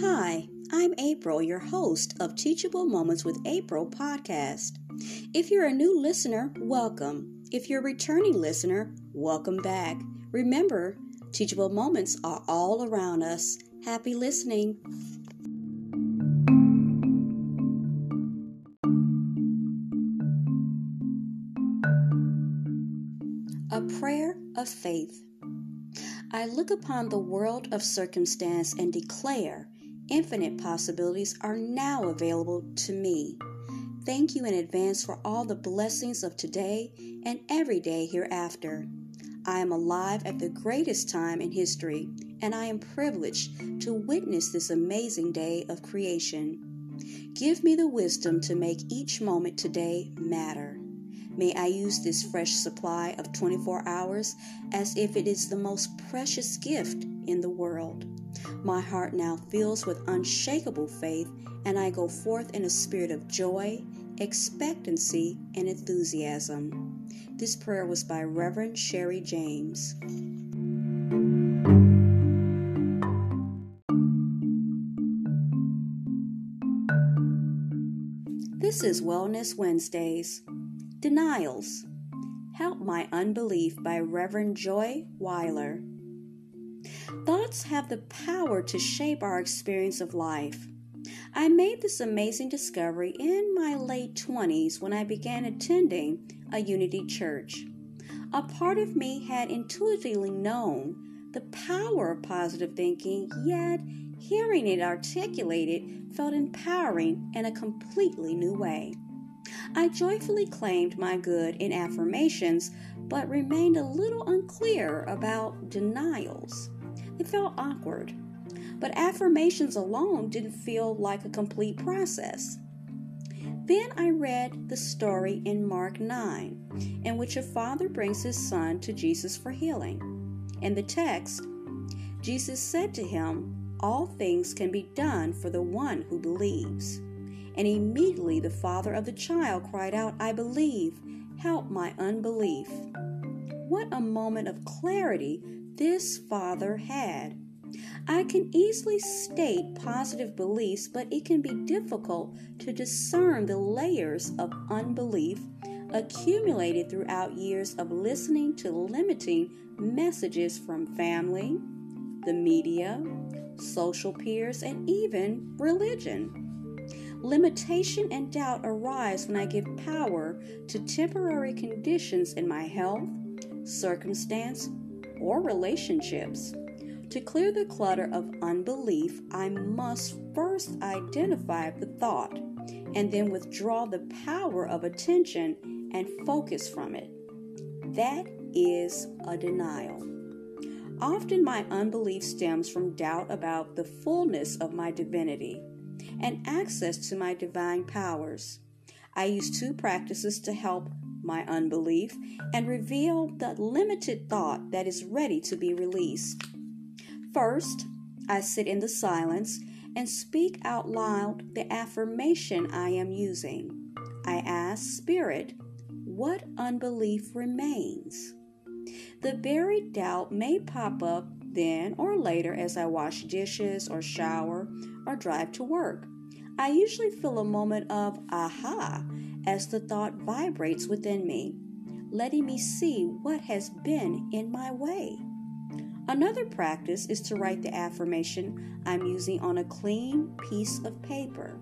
Hi, I'm April, your host of Teachable Moments with April podcast. If you're a new listener, welcome. If you're a returning listener, welcome back. Remember, teachable moments are all around us. Happy listening. A prayer of faith. I look upon the world of circumstance and declare infinite possibilities are now available to me. Thank you in advance for all the blessings of today and every day hereafter. I am alive at the greatest time in history, and I am privileged to witness this amazing day of creation. Give me the wisdom to make each moment today matter. May I use this fresh supply of 24 hours as if it is the most precious gift in the world. My heart now fills with unshakable faith, and I go forth in a spirit of joy, expectancy, and enthusiasm. This prayer was by Reverend Sherry James. This is Wellness Wednesdays. Denials. Help My Unbelief by Reverend Joy Wyler. Thoughts have the power to shape our experience of life. I made this amazing discovery in my late 20s when I began attending a Unity church. A part of me had intuitively known the power of positive thinking, yet hearing it articulated felt empowering in a completely new way. I joyfully claimed my good in affirmations, but remained a little unclear about denials. It felt awkward, but affirmations alone didn't feel like a complete process. Then I read the story in Mark 9, in which a father brings his son to Jesus for healing. In the text, Jesus said to him, All things can be done for the one who believes. And immediately the father of the child cried out, I believe, help my unbelief. What a moment of clarity this father had. I can easily state positive beliefs, but it can be difficult to discern the layers of unbelief accumulated throughout years of listening to limiting messages from family, the media, social peers, and even religion. Limitation and doubt arise when I give power to temporary conditions in my health, circumstance, or relationships. To clear the clutter of unbelief, I must first identify the thought and then withdraw the power of attention and focus from it. That is a denial. Often my unbelief stems from doubt about the fullness of my divinity and access to my divine powers. I use two practices to help my unbelief and reveal the limited thought that is ready to be released. First, I sit in the silence and speak out loud the affirmation I am using. I ask Spirit, what unbelief remains? The buried doubt may pop up then or later as I wash dishes or shower or drive to work. I usually feel a moment of aha as the thought vibrates within me, letting me see what has been in my way. Another practice is to write the affirmation I'm using on a clean piece of paper.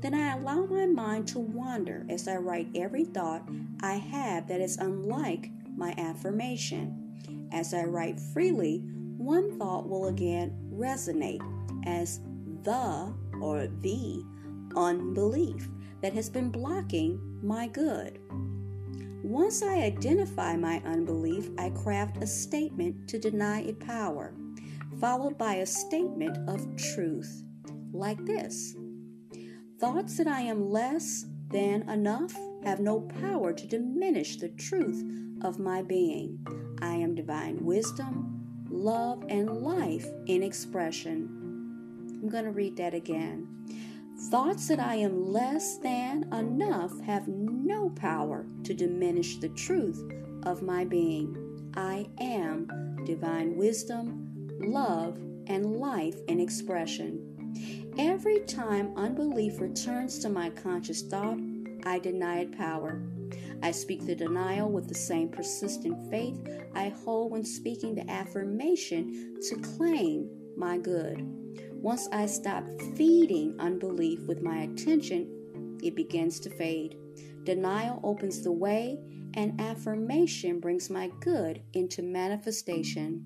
Then I allow my mind to wander as I write every thought I have that is unlike my affirmation. As I write freely, one thought will again resonate as the or the unbelief that has been blocking my good. Once I identify my unbelief, I craft a statement to deny it power, followed by a statement of truth, like this Thoughts that I am less than enough have no power to diminish the truth of my being. I am divine wisdom, love, and life in expression. I'm going to read that again. Thoughts that I am less than enough have no power to diminish the truth of my being. I am divine wisdom, love, and life in expression. Every time unbelief returns to my conscious thought, I deny it power. I speak the denial with the same persistent faith I hold when speaking the affirmation to claim my good. Once I stop feeding unbelief with my attention, it begins to fade. Denial opens the way, and affirmation brings my good into manifestation.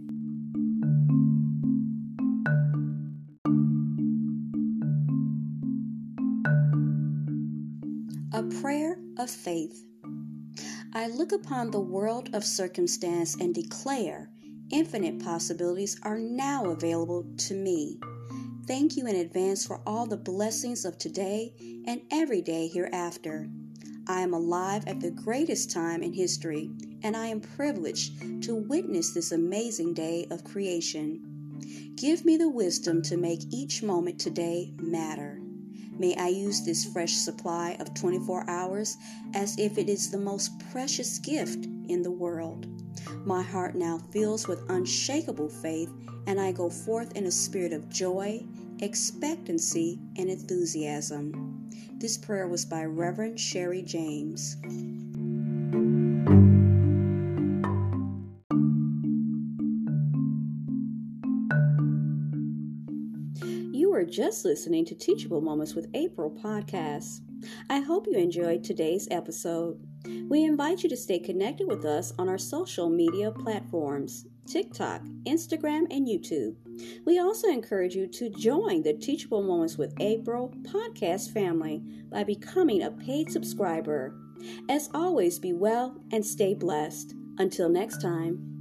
A prayer of faith. I look upon the world of circumstance and declare infinite possibilities are now available to me. Thank you in advance for all the blessings of today and every day hereafter. I am alive at the greatest time in history, and I am privileged to witness this amazing day of creation. Give me the wisdom to make each moment today matter. May I use this fresh supply of 24 hours as if it is the most precious gift in the world. My heart now fills with unshakable faith, and I go forth in a spirit of joy, expectancy, and enthusiasm. This prayer was by Reverend Sherry James. Just listening to Teachable Moments with April podcast. I hope you enjoyed today's episode. We invite you to stay connected with us on our social media platforms TikTok, Instagram, and YouTube. We also encourage you to join the Teachable Moments with April podcast family by becoming a paid subscriber. As always, be well and stay blessed. Until next time.